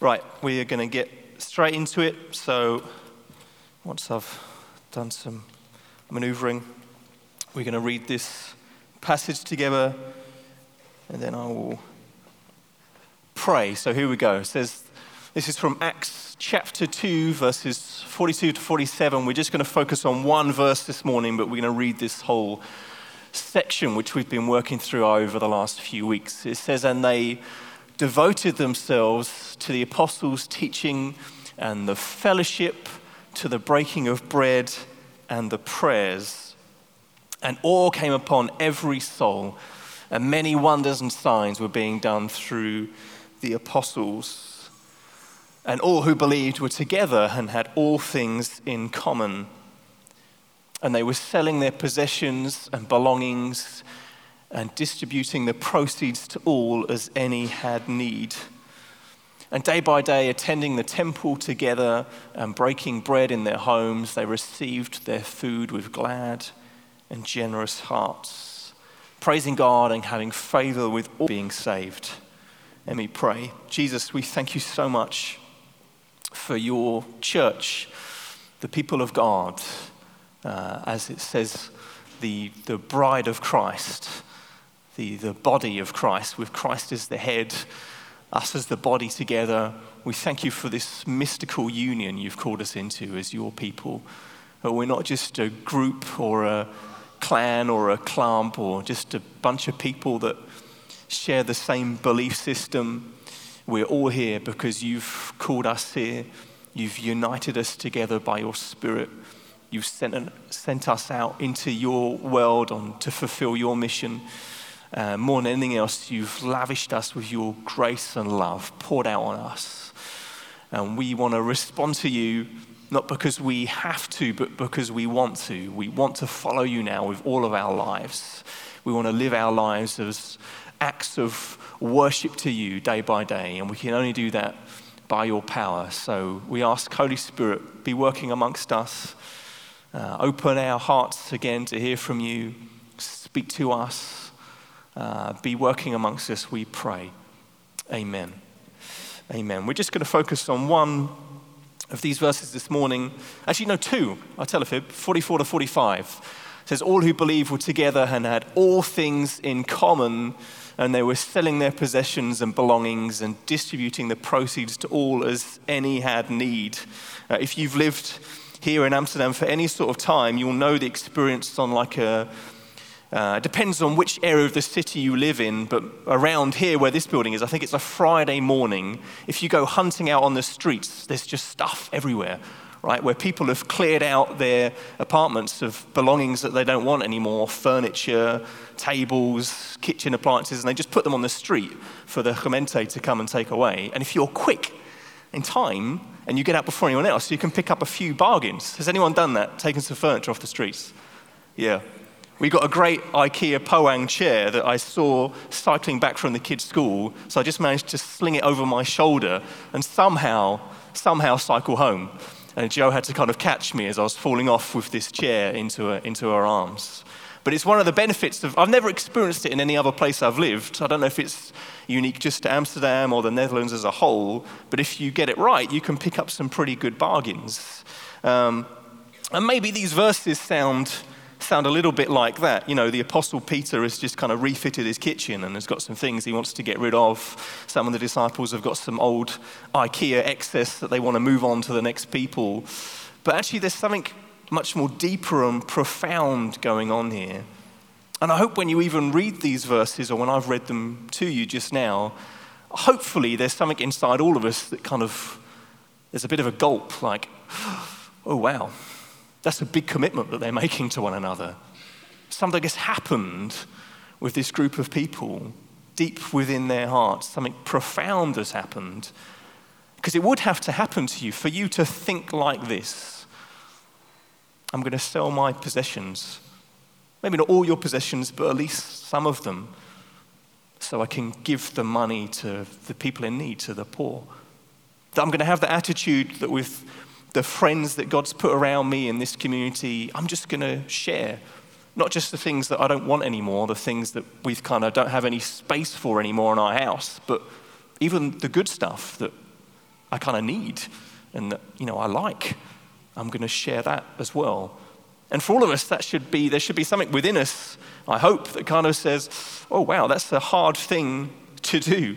Right, we are going to get straight into it. So, once I've done some maneuvering, we're going to read this passage together and then I will pray. So, here we go. It says, This is from Acts chapter 2, verses 42 to 47. We're just going to focus on one verse this morning, but we're going to read this whole section which we've been working through over the last few weeks. It says, And they devoted themselves to the apostles' teaching and the fellowship, to the breaking of bread and the prayers. And awe came upon every soul, and many wonders and signs were being done through the apostles. And all who believed were together and had all things in common. And they were selling their possessions and belongings and distributing the proceeds to all as any had need. And day by day, attending the temple together and breaking bread in their homes, they received their food with glad and generous hearts, praising God and having favor with all being saved. Let me pray. Jesus, we thank you so much for your church, the people of God, uh, as it says, the, the bride of Christ the, the body of Christ, with Christ as the head, us as the body together. We thank you for this mystical union you've called us into as your people. we're not just a group or a clan or a clump or just a bunch of people that share the same belief system. We're all here because you've called us here. You've united us together by your Spirit. You've sent, sent us out into your world on, to fulfill your mission. Uh, more than anything else, you've lavished us with your grace and love poured out on us. And we want to respond to you not because we have to, but because we want to. We want to follow you now with all of our lives. We want to live our lives as acts of worship to you day by day, and we can only do that by your power. So we ask, Holy Spirit, be working amongst us. Uh, open our hearts again to hear from you. Speak to us uh, be working amongst us, we pray. Amen. Amen. We're just going to focus on one of these verses this morning. Actually, no, two. I'll tell a fib 44 to 45. It says, All who believed were together and had all things in common, and they were selling their possessions and belongings and distributing the proceeds to all as any had need. Uh, if you've lived here in Amsterdam for any sort of time, you'll know the experience on like a uh, it depends on which area of the city you live in, but around here where this building is, I think it's a Friday morning. If you go hunting out on the streets, there's just stuff everywhere, right? Where people have cleared out their apartments of belongings that they don't want anymore furniture, tables, kitchen appliances, and they just put them on the street for the gemeente to come and take away. And if you're quick in time and you get out before anyone else, you can pick up a few bargains. Has anyone done that? Taken some furniture off the streets? Yeah. We got a great IKEA Poang chair that I saw cycling back from the kids' school, so I just managed to sling it over my shoulder and somehow, somehow cycle home. And Joe had to kind of catch me as I was falling off with this chair into her, into her arms. But it's one of the benefits of, I've never experienced it in any other place I've lived. I don't know if it's unique just to Amsterdam or the Netherlands as a whole, but if you get it right, you can pick up some pretty good bargains. Um, and maybe these verses sound sound a little bit like that. You know, the Apostle Peter has just kind of refitted his kitchen and has got some things he wants to get rid of. Some of the disciples have got some old IKEA excess that they want to move on to the next people. But actually, there's something much more deeper and profound going on here. And I hope when you even read these verses, or when I've read them to you just now, hopefully there's something inside all of us that kind of, there's a bit of a gulp, like, oh wow, that's a big commitment that they're making to one another. Something has happened with this group of people deep within their hearts. Something profound has happened. Because it would have to happen to you for you to think like this I'm going to sell my possessions. Maybe not all your possessions, but at least some of them, so I can give the money to the people in need, to the poor. That I'm going to have the attitude that with the friends that God's put around me in this community, I'm just going to share. Not just the things that I don't want anymore, the things that we've kind of don't have any space for anymore in our house, but even the good stuff that I kind of need and that, you know, I like. I'm going to share that as well. And for all of us, that should be, there should be something within us, I hope, that kind of says, oh, wow, that's a hard thing to do.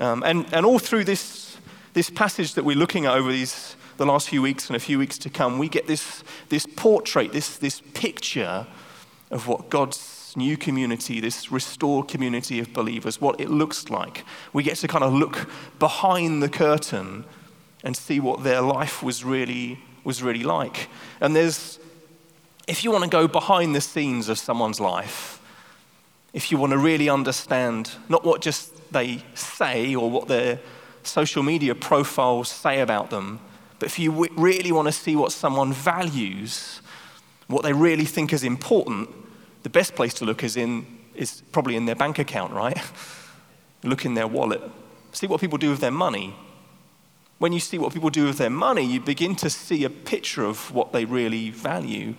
Um, and, and all through this, this passage that we're looking at over these, the last few weeks and a few weeks to come, we get this, this portrait, this, this picture of what God's new community, this restored community of believers, what it looks like. We get to kind of look behind the curtain and see what their life was really, was really like. And there's, if you want to go behind the scenes of someone's life, if you want to really understand not what just they say or what their social media profiles say about them, but if you w- really want to see what someone values, what they really think is important, the best place to look is in is probably in their bank account, right? look in their wallet. See what people do with their money when you see what people do with their money, you begin to see a picture of what they really value.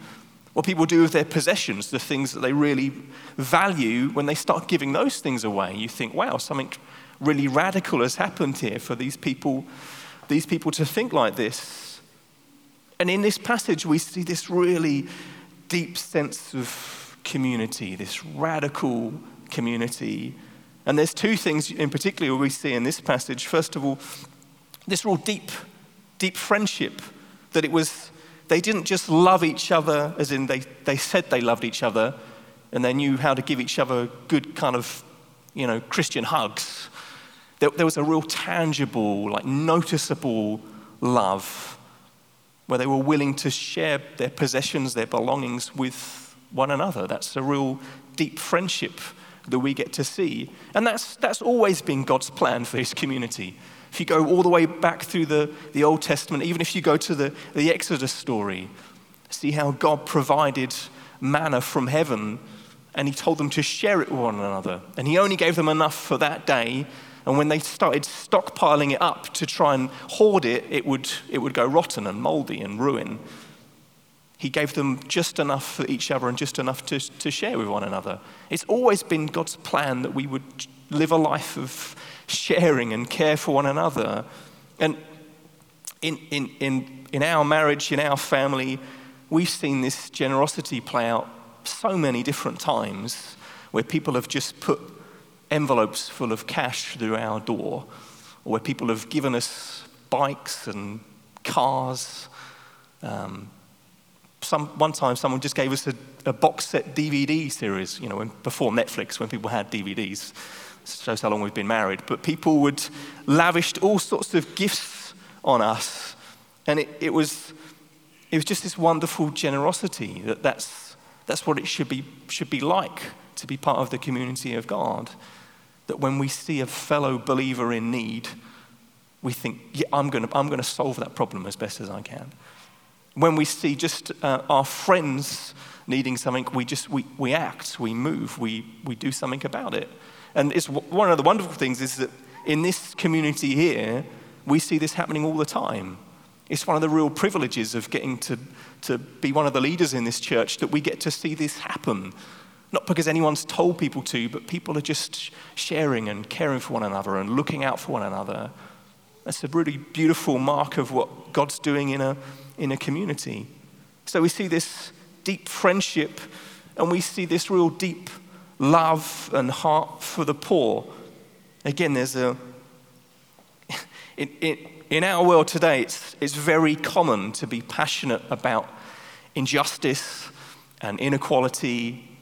What people do with their possessions, the things that they really value, when they start giving those things away, you think, wow, something really radical has happened here for these people, these people to think like this. And in this passage, we see this really deep sense of community, this radical community. And there's two things in particular we see in this passage. First of all, this real deep, deep friendship that it was, they didn't just love each other as in they, they said they loved each other and they knew how to give each other good kind of, you know, Christian hugs. There, there was a real tangible, like noticeable love where they were willing to share their possessions, their belongings with one another. That's a real deep friendship that we get to see. And that's, that's always been God's plan for his community. If you go all the way back through the, the Old Testament, even if you go to the, the Exodus story, see how God provided manna from heaven and he told them to share it with one another. And he only gave them enough for that day. And when they started stockpiling it up to try and hoard it, it would, it would go rotten and moldy and ruin. He gave them just enough for each other and just enough to, to share with one another. It's always been God's plan that we would live a life of sharing and care for one another. And in, in, in, in our marriage, in our family, we've seen this generosity play out so many different times where people have just put envelopes full of cash through our door, or where people have given us bikes and cars. Um, some, one time, someone just gave us a, a box set DVD series, you know, before Netflix, when people had DVDs shows how long we've been married, but people would lavished all sorts of gifts on us. And it, it, was, it was just this wonderful generosity that that's, that's what it should be, should be like to be part of the community of God. That when we see a fellow believer in need, we think, yeah, I'm going to I'm going to solve that problem as best as I can. When we see just uh, our friends needing something, we just we, we act, we move, we, we do something about it. And it's one of the wonderful things is that in this community here, we see this happening all the time. It's one of the real privileges of getting to, to be one of the leaders in this church that we get to see this happen. Not because anyone's told people to, but people are just sharing and caring for one another and looking out for one another. That's a really beautiful mark of what God's doing in a, in a community. So we see this deep friendship and we see this real deep love and heart for the poor. Again, there's a. In, in, in our world today, it's, it's very common to be passionate about injustice and inequality,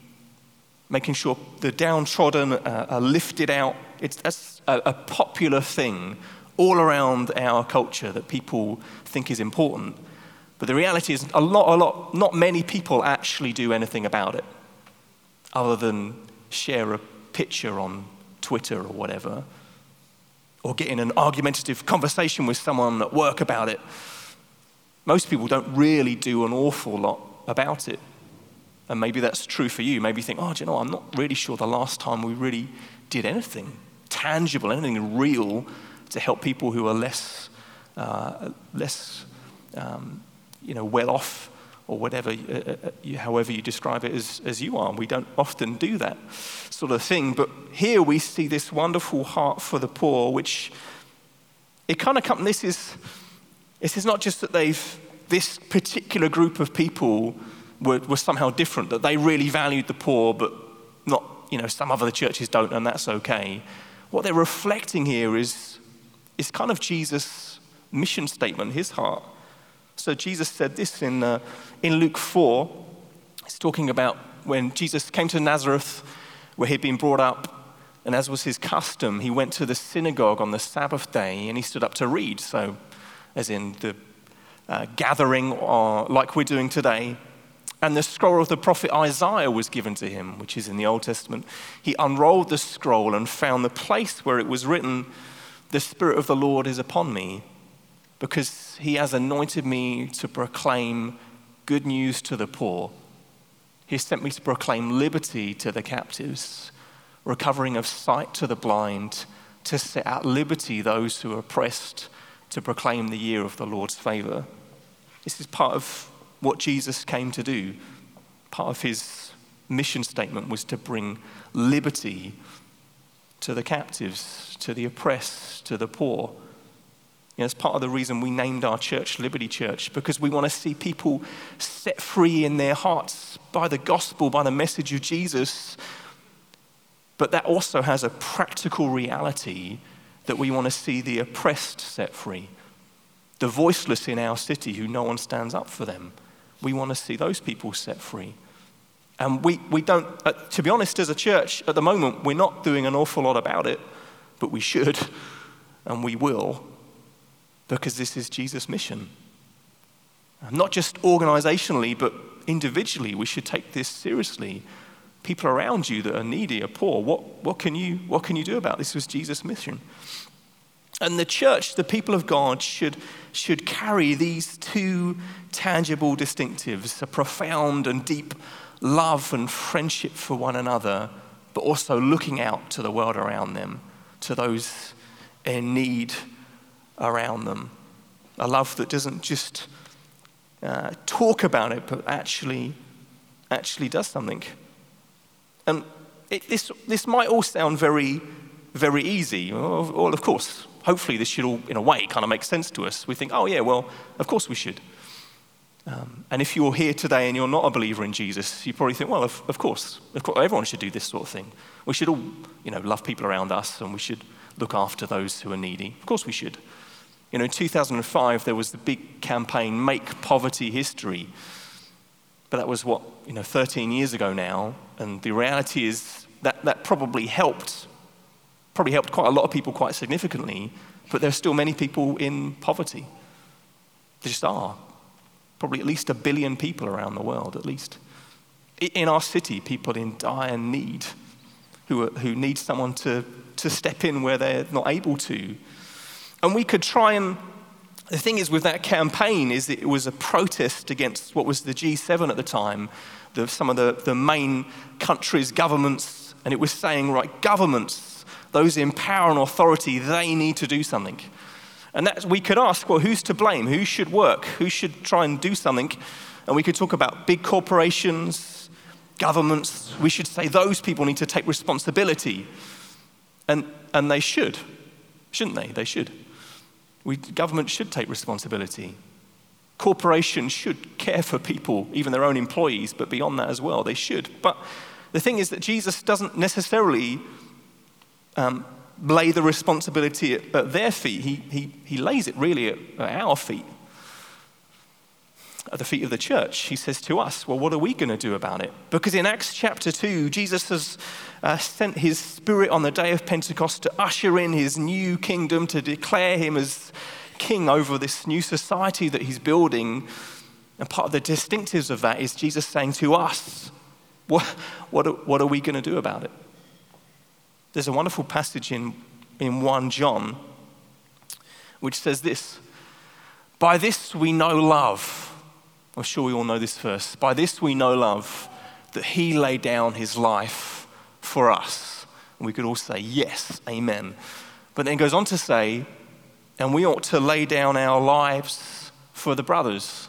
making sure the downtrodden uh, are lifted out. It's, that's a, a popular thing all around our culture that people think is important. But the reality is, a lot, a lot, not many people actually do anything about it other than share a picture on Twitter or whatever, or get in an argumentative conversation with someone at work about it. Most people don't really do an awful lot about it. And maybe that's true for you. Maybe you think, oh, do you know, I'm not really sure the last time we really did anything tangible, anything real to help people who are less, uh, less um, you know, well off or whatever, uh, uh, however you describe it as, as you are. We don't often do that sort of thing. But here we see this wonderful heart for the poor, which it kind of comes, this is, this is not just that they've, this particular group of people were, were somehow different, that they really valued the poor, but not, you know, some other churches don't, and that's okay. What they're reflecting here is, is kind of Jesus' mission statement, his heart. So Jesus said this in, uh, in Luke 4. He's talking about when Jesus came to Nazareth, where he'd been brought up, and as was his custom, he went to the synagogue on the Sabbath day and he stood up to read. So, as in the uh, gathering, or, like we're doing today. And the scroll of the prophet Isaiah was given to him, which is in the Old Testament. He unrolled the scroll and found the place where it was written, The Spirit of the Lord is upon me, because he has anointed me to proclaim good news to the poor. He sent me to proclaim liberty to the captives recovering of sight to the blind, to set at liberty those who are oppressed, to proclaim the year of the Lord's favor. This is part of what Jesus came to do. Part of his mission statement was to bring liberty to the captives, to the oppressed, to the poor. You know, it's part of the reason we named our church Liberty Church, because we want to see people set free in their hearts by the gospel, by the message of Jesus, but that also has a practical reality that we want to see the oppressed set free, the voiceless in our city who no one stands up for them. We want to see those people set free. And we, we don't, uh, to be honest, as a church, at the moment, we're not doing an awful lot about it, but we should, and we will, because this is Jesus' mission. Not just organizationally, but individually, we should take this seriously people around you that are needy, are poor. What, what, can, you, what can you do about this? This was Jesus' mission. And the church, the people of God, should, should carry these two tangible distinctives a profound and deep love and friendship for one another, but also looking out to the world around them, to those in need around them. A love that doesn't just uh, talk about it, but actually, actually does something. And it, this, this might all sound very, very easy. Well, of course, hopefully this should all, in a way, kind of make sense to us. We think, oh, yeah, well, of course we should. Um, and if you're here today and you're not a believer in Jesus, you probably think, well, of, of, course, of course, everyone should do this sort of thing. We should all, you know, love people around us and we should look after those who are needy. Of course we should. You know, in 2005, there was the big campaign, Make Poverty History. But that was what, you know, 13 years ago now. And the reality is that that probably helped, probably helped quite a lot of people quite significantly, but there are still many people in poverty. There just are. Probably at least a billion people around the world, at least. In our city, people in dire need who, are, who need someone to, to step in where they're not able to. And we could try and the thing is with that campaign is it was a protest against what was the G7 at the time, the, some of the, the main countries' governments, and it was saying, right, governments, those in power and authority, they need to do something. And that, we could ask, well, who's to blame? Who should work? Who should try and do something? And we could talk about big corporations, governments. We should say those people need to take responsibility. And, and they should, shouldn't they? They should. We, government should take responsibility. Corporations should care for people, even their own employees, but beyond that as well, they should. But the thing is that Jesus doesn't necessarily um, lay the responsibility at, at their feet, he, he, he lays it really at, at our feet at the feet of the church, he says to us, Well, what are we going to do about it? Because in Acts chapter 2, Jesus has uh, sent his spirit on the day of Pentecost to usher in his new kingdom, to declare him as king over this new society that he's building. And part of the distinctives of that is Jesus saying to us, What, what, what are we going to do about it? There's a wonderful passage in, in 1 John which says this By this we know love I'm sure we all know this verse. By this we know love, that he laid down his life for us. And we could all say, yes, amen. But then goes on to say, and we ought to lay down our lives for the brothers.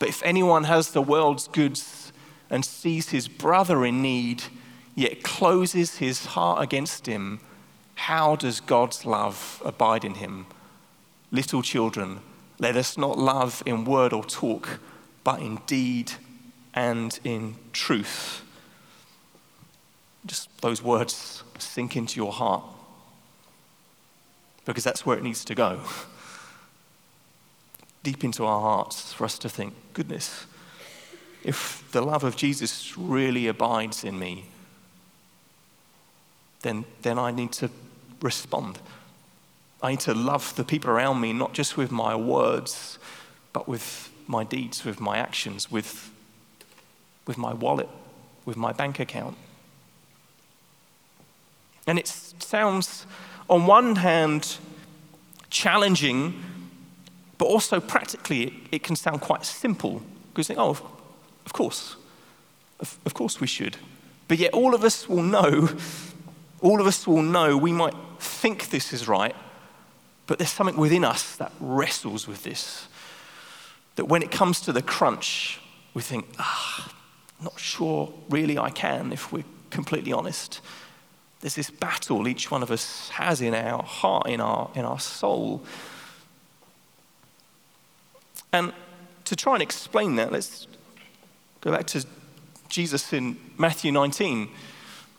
But if anyone has the world's goods and sees his brother in need, yet closes his heart against him, How does God's love abide in him? Little children, let us not love in word or talk, but in deed and in truth. Just those words sink into your heart because that's where it needs to go. Deep into our hearts for us to think, goodness, if the love of Jesus really abides in me, then, then I need to respond. I need to love the people around me, not just with my words, but with my deeds, with my actions, with, with my wallet, with my bank account. And it sounds, on one hand, challenging, but also practically, it, it can sound quite simple. Because you think, oh, of, of course, of, of course we should. But yet, all of us will know, all of us will know we might think this is right, but there's something within us that wrestles with this. That when it comes to the crunch, we think, ah, not sure really I can if we're completely honest. There's this battle each one of us has in our heart, in our, in our soul. And to try and explain that, let's go back to Jesus in Matthew 19.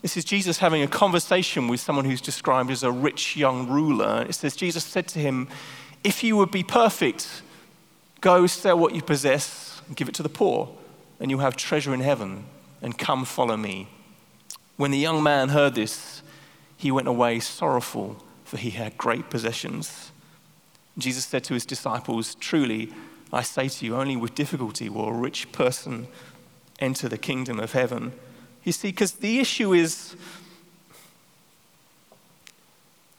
This is Jesus having a conversation with someone who's described as a rich young ruler. It says, Jesus said to him, If you would be perfect, go sell what you possess and give it to the poor, and you'll have treasure in heaven, and come follow me. When the young man heard this, he went away sorrowful, for he had great possessions. Jesus said to his disciples, Truly, I say to you, only with difficulty will a rich person enter the kingdom of heaven. You see, because the issue is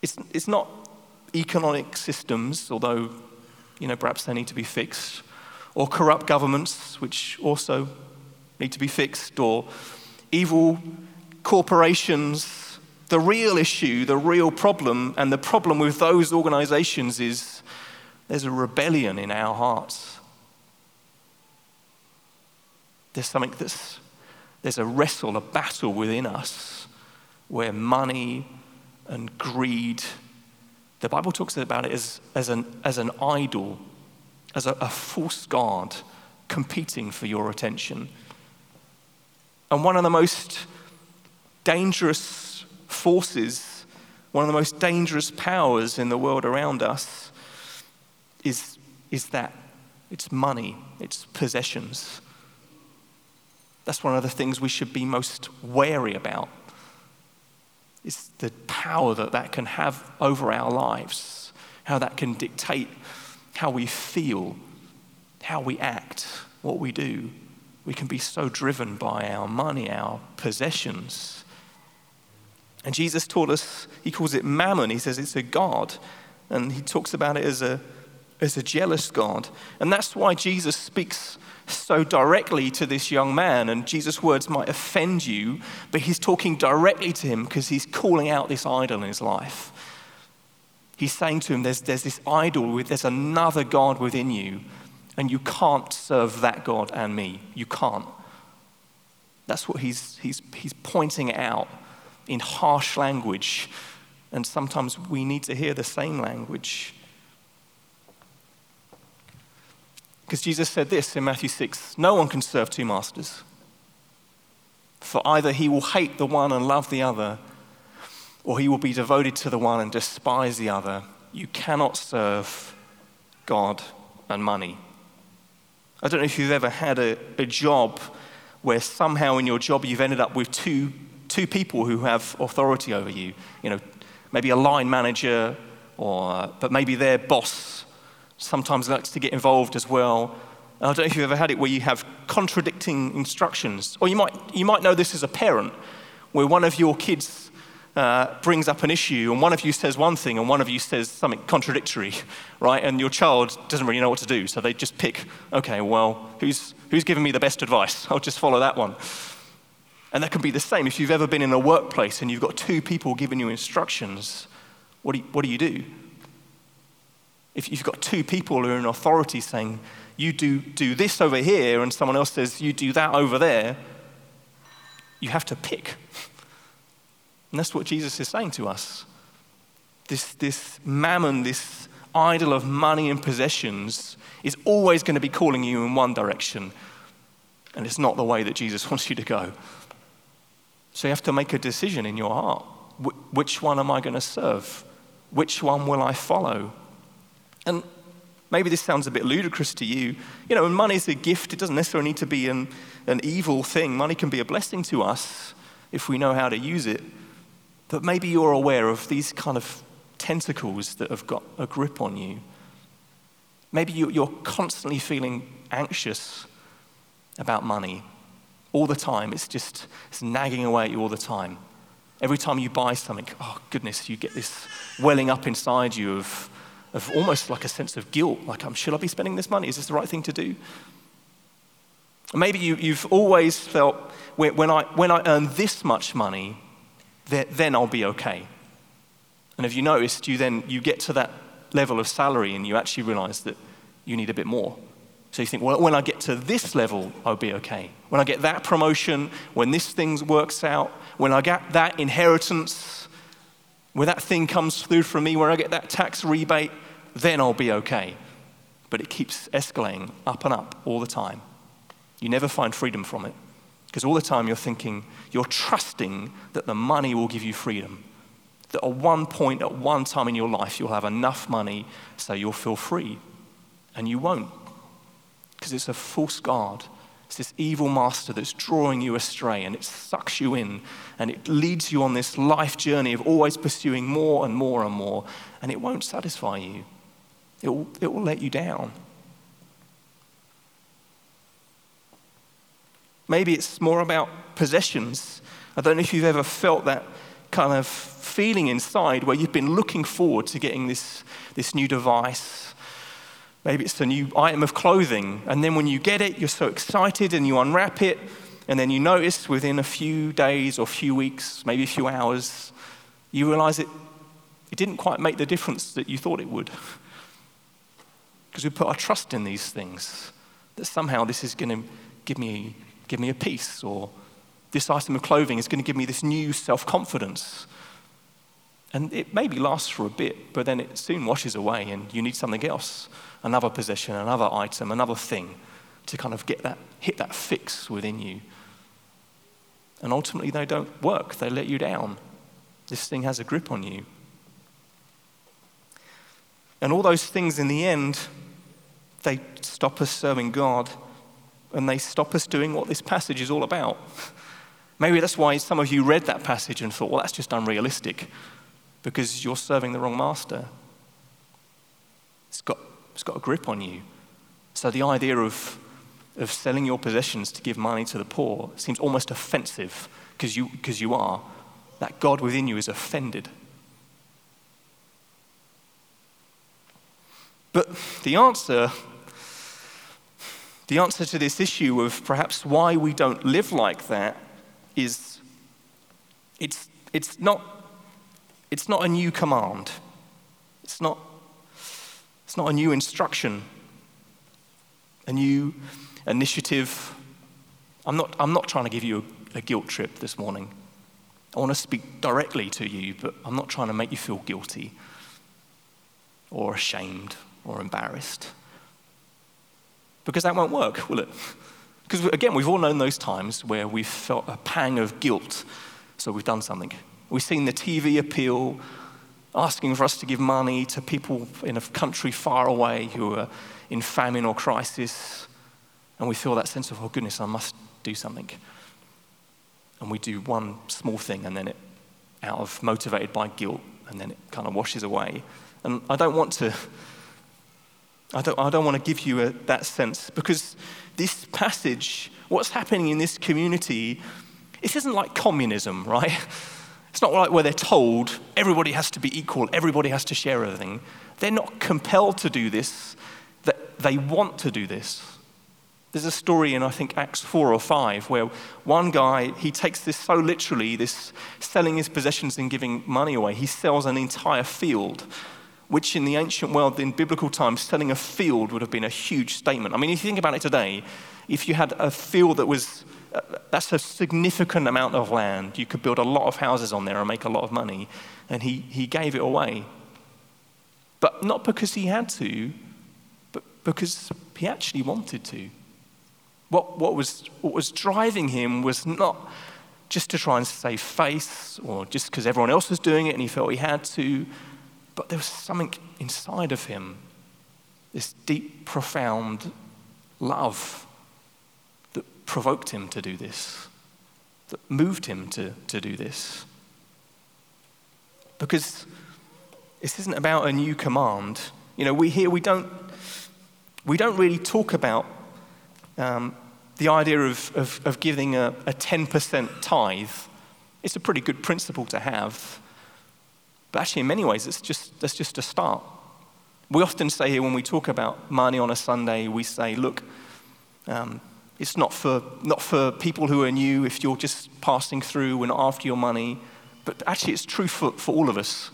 it's, it's not economic systems, although you know, perhaps they need to be fixed, or corrupt governments, which also need to be fixed, or evil corporations, the real issue, the real problem, and the problem with those organizations is there's a rebellion in our hearts. There's something that's, there's a wrestle, a battle within us where money and greed, the Bible talks about it as, as, an, as an idol, as a, a false God competing for your attention. And one of the most dangerous forces, one of the most dangerous powers in the world around us is, is that it's money, it's possessions. That's one of the things we should be most wary about. It's the power that that can have over our lives, how that can dictate how we feel, how we act, what we do. We can be so driven by our money, our possessions. And Jesus taught us, he calls it mammon. He says it's a God. And he talks about it as a, as a jealous God. And that's why Jesus speaks so directly to this young man. And Jesus' words might offend you, but he's talking directly to him because he's calling out this idol in his life. He's saying to him, There's, there's this idol, there's another God within you, and you can't serve that God and me. You can't. That's what he's, he's, he's pointing out in harsh language, and sometimes we need to hear the same language. Because Jesus said this in Matthew 6 No one can serve two masters. For either he will hate the one and love the other, or he will be devoted to the one and despise the other. You cannot serve God and money. I don't know if you've ever had a, a job where somehow in your job you've ended up with two two people who have authority over you. You know, maybe a line manager, or, but maybe their boss sometimes likes to get involved as well. I don't know if you've ever had it where you have contradicting instructions. Or you might, you might know this as a parent, where one of your kids uh, brings up an issue and one of you says one thing and one of you says something contradictory, right? And your child doesn't really know what to do. So they just pick, okay, well, who's, who's giving me the best advice? I'll just follow that one. And that can be the same. If you've ever been in a workplace and you've got two people giving you instructions, what do you, what do, you do? If you've got two people who are in authority saying, you do, do this over here, and someone else says, you do that over there, you have to pick. And that's what Jesus is saying to us. this, this mammon, this idol of money and possessions, is always going to be calling you in one direction. And it's not the way that Jesus wants you to go. So you have to make a decision in your heart. Wh- which one am I going to serve? Which one will I follow? And maybe this sounds a bit ludicrous to you. You know, money is a gift, it doesn't necessarily need to be an, an evil thing. Money can be a blessing to us if we know how to use it. But maybe you're aware of these kind of tentacles that have got a grip on you. Maybe you're constantly feeling anxious about money all the time. It's just it's nagging away at you all the time. Every time you buy something, oh goodness, you get this welling up inside you of, of almost like a sense of guilt. Like, um, should I be spending this money? Is this the right thing to do? Maybe you, you've always felt when I, when I earn this much money, then I'll be okay. And if you noticed, you then you get to that level of salary and you actually realize that you need a bit more. So you think, well, when I get to this level, I'll be okay. When I get that promotion, when this thing works out, when I get that inheritance, when that thing comes through for me, where I get that tax rebate, then I'll be okay. But it keeps escalating up and up all the time. You never find freedom from it. Because all the time you're thinking, you're trusting that the money will give you freedom. That at one point, at one time in your life, you'll have enough money so you'll feel free. And you won't. Because it's a false God. It's this evil master that's drawing you astray and it sucks you in and it leads you on this life journey of always pursuing more and more and more. And it won't satisfy you, it will, it will let you down. Maybe it's more about possessions. I don't know if you've ever felt that kind of feeling inside where you've been looking forward to getting this, this new device. Maybe it's a new item of clothing. And then when you get it, you're so excited and you unwrap it. And then you notice within a few days or few weeks, maybe a few hours, you realize it, it didn't quite make the difference that you thought it would. Because we put our trust in these things, that somehow this is going to give me give me a peace, or this item of clothing is going to give me this new self confidence. And it maybe lasts for a bit, but then it soon washes away, and you need something else another possession, another item, another thing to kind of get that, hit that fix within you. And ultimately, they don't work, they let you down. This thing has a grip on you. And all those things in the end, they stop us serving God and they stop us doing what this passage is all about. Maybe that's why some of you read that passage and thought, well, that's just unrealistic because you're serving the wrong master. It's got, it's got a grip on you. So the idea of, of selling your possessions to give money to the poor seems almost offensive because you, because you are. That God within you is offended. But the answer the answer to this issue of perhaps why we don't live like that is it's, it's, not, it's not a new command. It's not, it's not a new instruction, a new initiative. I'm not, I'm not trying to give you a, a guilt trip this morning. I want to speak directly to you, but I'm not trying to make you feel guilty or ashamed or embarrassed because that won't work, will it? Because again, we've all known those times where we've felt a pang of guilt, so we've done something. We've seen the TV appeal asking for us to give money to people in a country far away who are in famine or crisis, and we feel that sense of, oh goodness, I must do something. And we do one small thing, and then it, out of motivated by guilt, and then it kind of washes away. And I don't want to I don't, I don't want to give you a, that sense because this passage, what's happening in this community, this isn't like communism, right? It's not like where they're told everybody has to be equal, everybody has to share everything. They're not compelled to do this, that they want to do this. There's a story in, I think, Acts 4 or 5, where one guy, he takes this so literally, this selling his possessions and giving money away. He sells an entire field which in the ancient world, in biblical times, selling a field would have been a huge statement. I mean, if you think about it today, if you had a field that was, that's a significant amount of land, you could build a lot of houses on there and make a lot of money. And he, he gave it away But not because he had to, but because he actually wanted to. What, what, was, what was driving him was not just to try and save face or just because everyone else was doing it and he felt he had to, but there was something inside of him, this deep, profound love provoked him to do this, that moved him to, to do this. Because this isn't about a new command. You know, we here we don't we don't really talk about um, the idea of, of, of giving a, a 10% tithe. It's a pretty good principle to have. But actually, in many ways, it's just, that's just a start. We often say here when we talk about money on a Sunday, we say, look, um, it's not for, not for people who are new if you're just passing through, not after your money. But actually, it's true for, for all of us.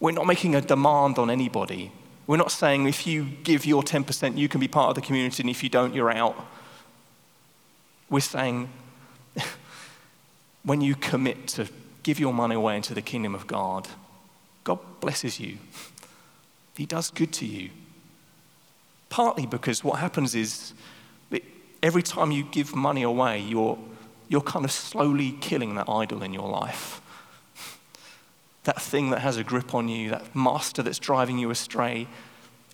We're not making a demand on anybody. We're not saying if you give your 10%, you can be part of the community, and if you don't, you're out. We're saying when you commit to give your money away into the kingdom of God, God blesses you. He does good to you. Partly because what happens is every time you give money away, you're, you're kind of slowly killing that idol in your life. That thing that has a grip on you, that master that's driving you astray.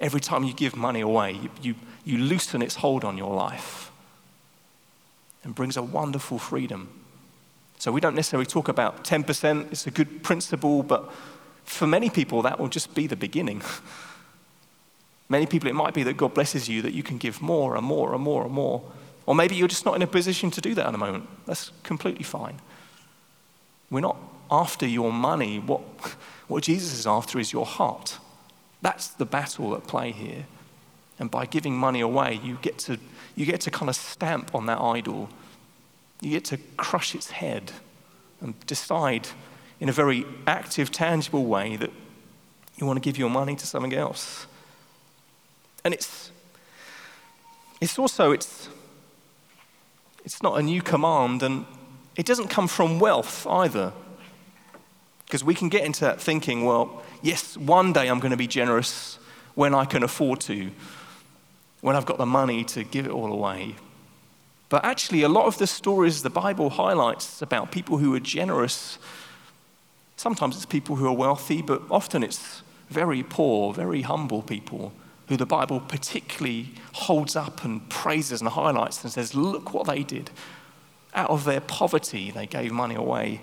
Every time you give money away, you, you, you loosen its hold on your life and brings a wonderful freedom. So we don't necessarily talk about 10%, it's a good principle, but for many people, that will just be the beginning. many people, it might be that God blesses you, that you can give more and more and more and more. Or maybe you're just not in a position to do that at the moment. That's completely fine. We're not after your money. What, what Jesus is after is your heart. That's the battle at play here. And by giving money away, you get to you get to kind of stamp on that idol. You get to crush its head and decide in a very active, tangible way that you want to give your money to something else. And it's, it's also, it's, it's not a new command and it doesn't come from wealth either. Because we can get into that thinking, well, yes, one day I'm going to be generous when I can afford to when I've got the money to give it all away. But actually, a lot of the stories the Bible highlights about people who are generous, sometimes it's people who are wealthy, but often it's very poor, very humble people who the Bible particularly holds up and praises and highlights and says, Look what they did. Out of their poverty, they gave money away.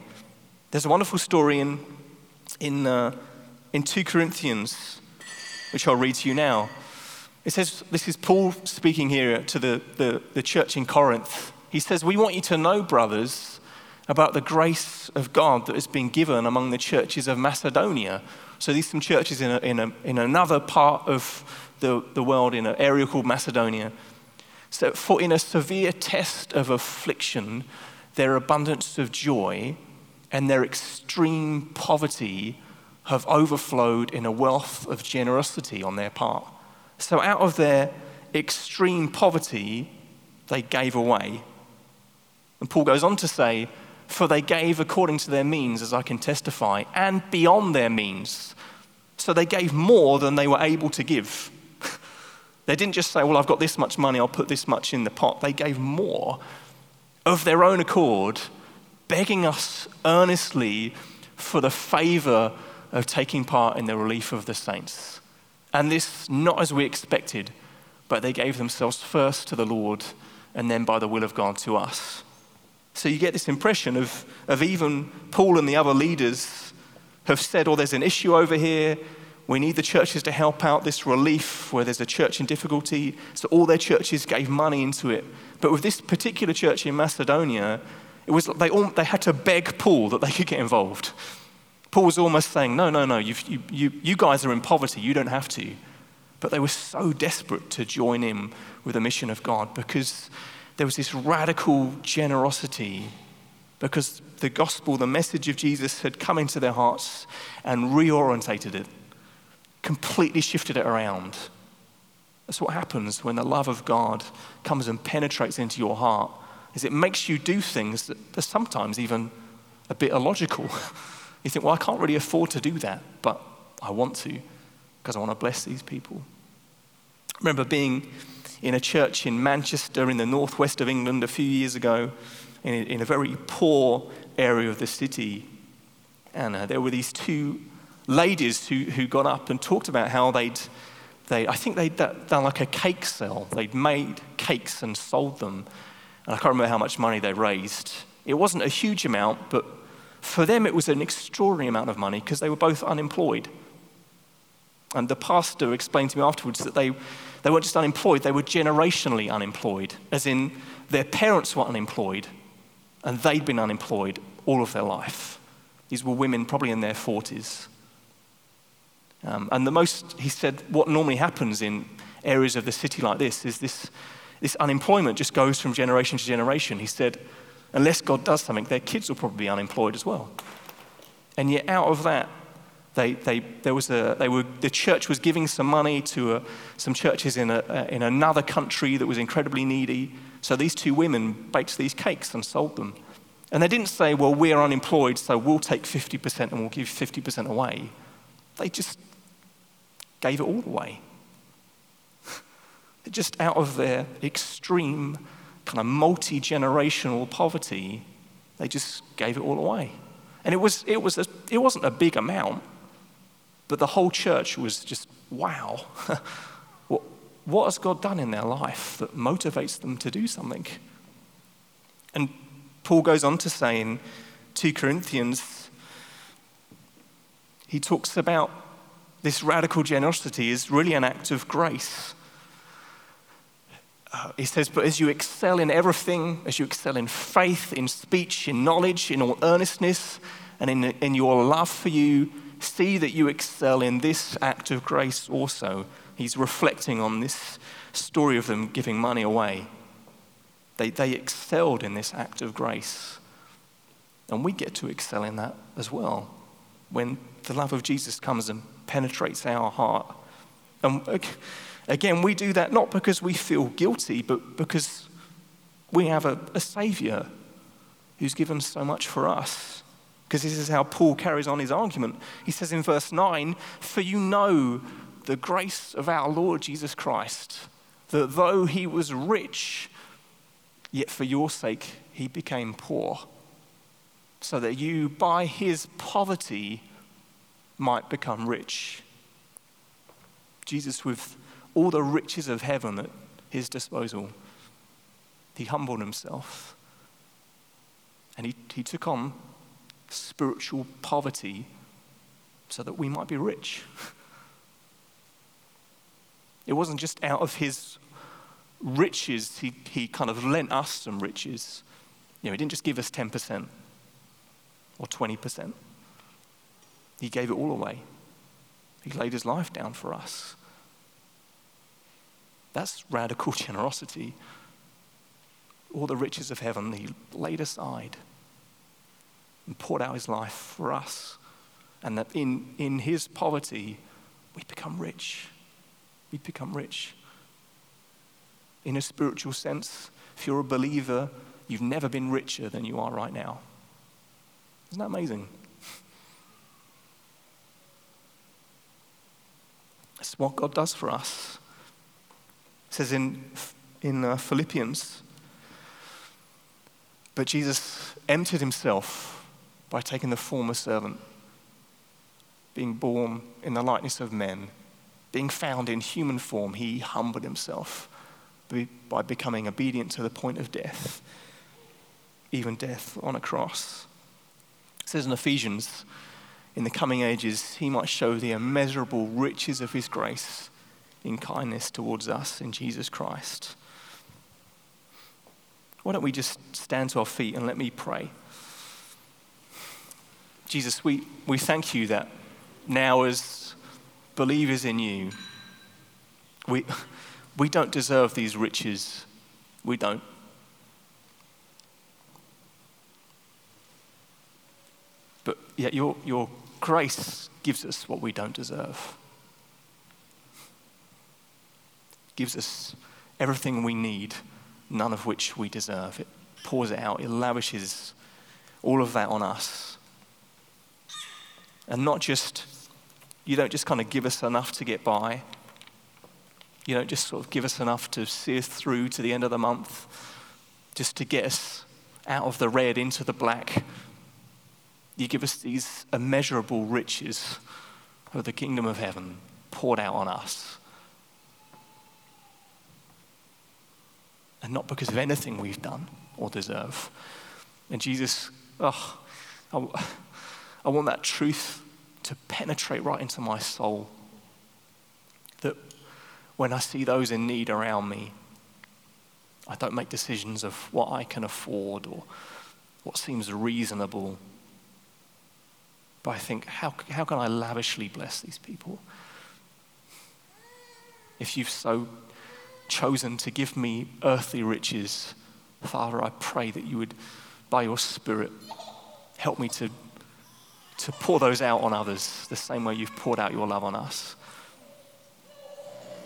There's a wonderful story in, in, uh, in 2 Corinthians, which I'll read to you now. It says, this is Paul speaking here to the, the, the church in Corinth. He says, We want you to know, brothers, about the grace of God that has been given among the churches of Macedonia. So these are some churches in, a, in, a, in another part of the, the world, in an area called Macedonia. So, for in a severe test of affliction, their abundance of joy and their extreme poverty have overflowed in a wealth of generosity on their part. So, out of their extreme poverty, they gave away. And Paul goes on to say, For they gave according to their means, as I can testify, and beyond their means. So they gave more than they were able to give. They didn't just say, Well, I've got this much money, I'll put this much in the pot. They gave more of their own accord, begging us earnestly for the favor of taking part in the relief of the saints. And this not as we expected, but they gave themselves first to the Lord and then by the will of God to us. So you get this impression of, of even Paul and the other leaders have said, oh, there's an issue over here. We need the churches to help out this relief where there's a church in difficulty. So all their churches gave money into it. But with this particular church in Macedonia, it was, they, all, they had to beg Paul that they could get involved. Paul was almost saying, No, no, no, you, you, you guys are in poverty, you don't have to. But they were so desperate to join in with the mission of God because there was this radical generosity because the gospel, the message of Jesus had come into their hearts and reorientated it, completely shifted it around. That's what happens when the love of God comes and penetrates into your heart, is it makes you do things that are sometimes even a bit illogical. You think, well, I can't really afford to do that, but I want to. because I want to bless these people. I remember being in a church in Manchester in the northwest of England a few years ago, in, in a very poor area of the city. And uh, there were these two ladies who, who got up and talked about how they'd, they, I think they'd done like a cake sale. They'd made cakes and sold them. And I can't remember how much money they raised. It wasn't a huge amount, but for them it was an extraordinary amount of money because they were both unemployed. And the pastor explained to me afterwards that they, they weren't just unemployed, they were generationally unemployed, as in their parents were unemployed and they'd been unemployed all of their life. These were women probably in their 40s. Um, and the most, he said, what normally happens in areas of the city like this is this, this unemployment just goes from generation to generation. He said, unless God does something, their kids will probably be unemployed as well. And yet, out of that, they, they, there was a, they were, the church was giving some money to a, some churches in, a, in another country that was incredibly needy. So these two women baked these cakes and sold them. And they didn't say, well, we're unemployed, so we'll take 50% and we'll give 50% away. They just gave it all away. just out of their extreme, kind of multi generational poverty, they just gave it all away. And it, was, it, was a, it wasn't a big amount, but the whole church was just, wow. what, what has God done in their life that motivates them to do something? And Paul goes on to say in 2 Corinthians, he talks about this radical generosity is really an act of grace. Uh, he says, But as you excel in everything, as you excel in faith, in speech, in knowledge, in all earnestness, and in, in your love for you, see that you excel in this act of grace also. He's reflecting on this story of them giving money away. They, they excelled in this act of grace. And we get to excel in that as well when the love of Jesus comes and penetrates our heart. And again, we do that not because we feel guilty, but because we have a, a Savior who's given so much for us. Because this is how Paul carries on his argument. He says in verse 9, For you know the grace of our Lord Jesus Christ, that though he was rich, yet for your sake he became poor, so that you by his poverty might become rich. Jesus, with all the riches of heaven at his disposal, he humbled himself and he, he took on spiritual poverty so that we might be rich. It wasn't just out of his riches, he, he kind of lent us some riches. You know, he didn't just give us 10% or 20%. He gave it all away. He laid his life down for us. That's radical generosity. All the riches of heaven he laid aside and poured out his life for us. And that in, in his poverty, we become rich. We become rich. In a spiritual sense, if you're a believer, you've never been richer than you are right now. Isn't that amazing? That's what God does for us. It says in, in uh, Philippians, but Jesus emptied himself by taking the form of servant, being born in the likeness of men, being found in human form, he humbled himself by becoming obedient to the point of death, even death on a cross. It says in Ephesians, in the coming ages, he might show the immeasurable riches of his grace in kindness towards us in Jesus Christ. Why don't we just stand to our feet and let me pray? Jesus, we, we thank you that now, as believers in you, we, we don't deserve these riches. We don't. But yet, your, your Grace gives us what we don't deserve. Gives us everything we need, none of which we deserve. It pours it out, it lavishes all of that on us. And not just You don't just kind of give us enough to get by. You don't just sort of give us enough to see us through to the end of the month, just to get us out of the red into the black. You give us these immeasurable riches of the kingdom of heaven poured out on us. And not because of anything we've done or deserve. And Jesus, oh, I, I want that truth to penetrate right into my soul. That when I see those in need around me, I don't make decisions of what I can afford or what seems reasonable. But I think, how, how can I lavishly bless these people? If you've so chosen to give me earthly riches, Father, I pray that you would, by your Spirit, help me to, to pour those out on others the same way you've poured out your love on us.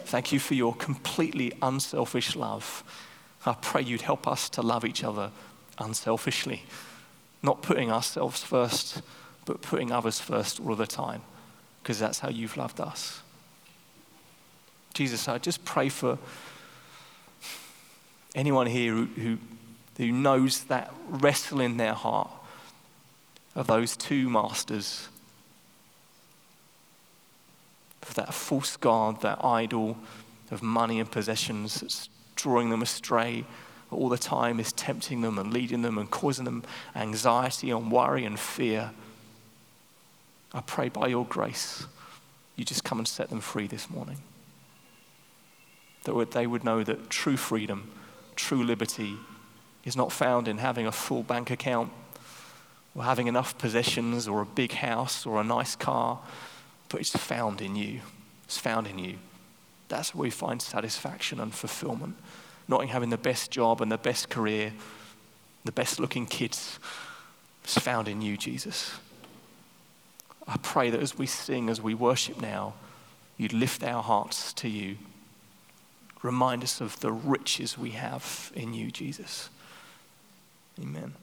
Thank you for your completely unselfish love. I pray you'd help us to love each other unselfishly, not putting ourselves first, but putting others first all the time, because that's how you've loved us. Jesus, I just pray for anyone here who, who, who knows that wrestle in their heart of those two masters, of that false God, that idol of money and possessions that's drawing them astray all the time, is tempting them and leading them and causing them anxiety and worry and fear. I pray by your grace, you just come and set them free this morning. That they would know that true freedom, true liberty is not found in having a full bank account or having enough possessions or a big house or a nice car, but it's found in you. It's found in you. That's where we find satisfaction and fulfillment. Not in having the best job and the best career, the best looking kids. It's found in you, Jesus. I pray that as we sing, as we worship now, you'd lift our hearts to you. Remind us of the riches we have in you, Jesus. Amen.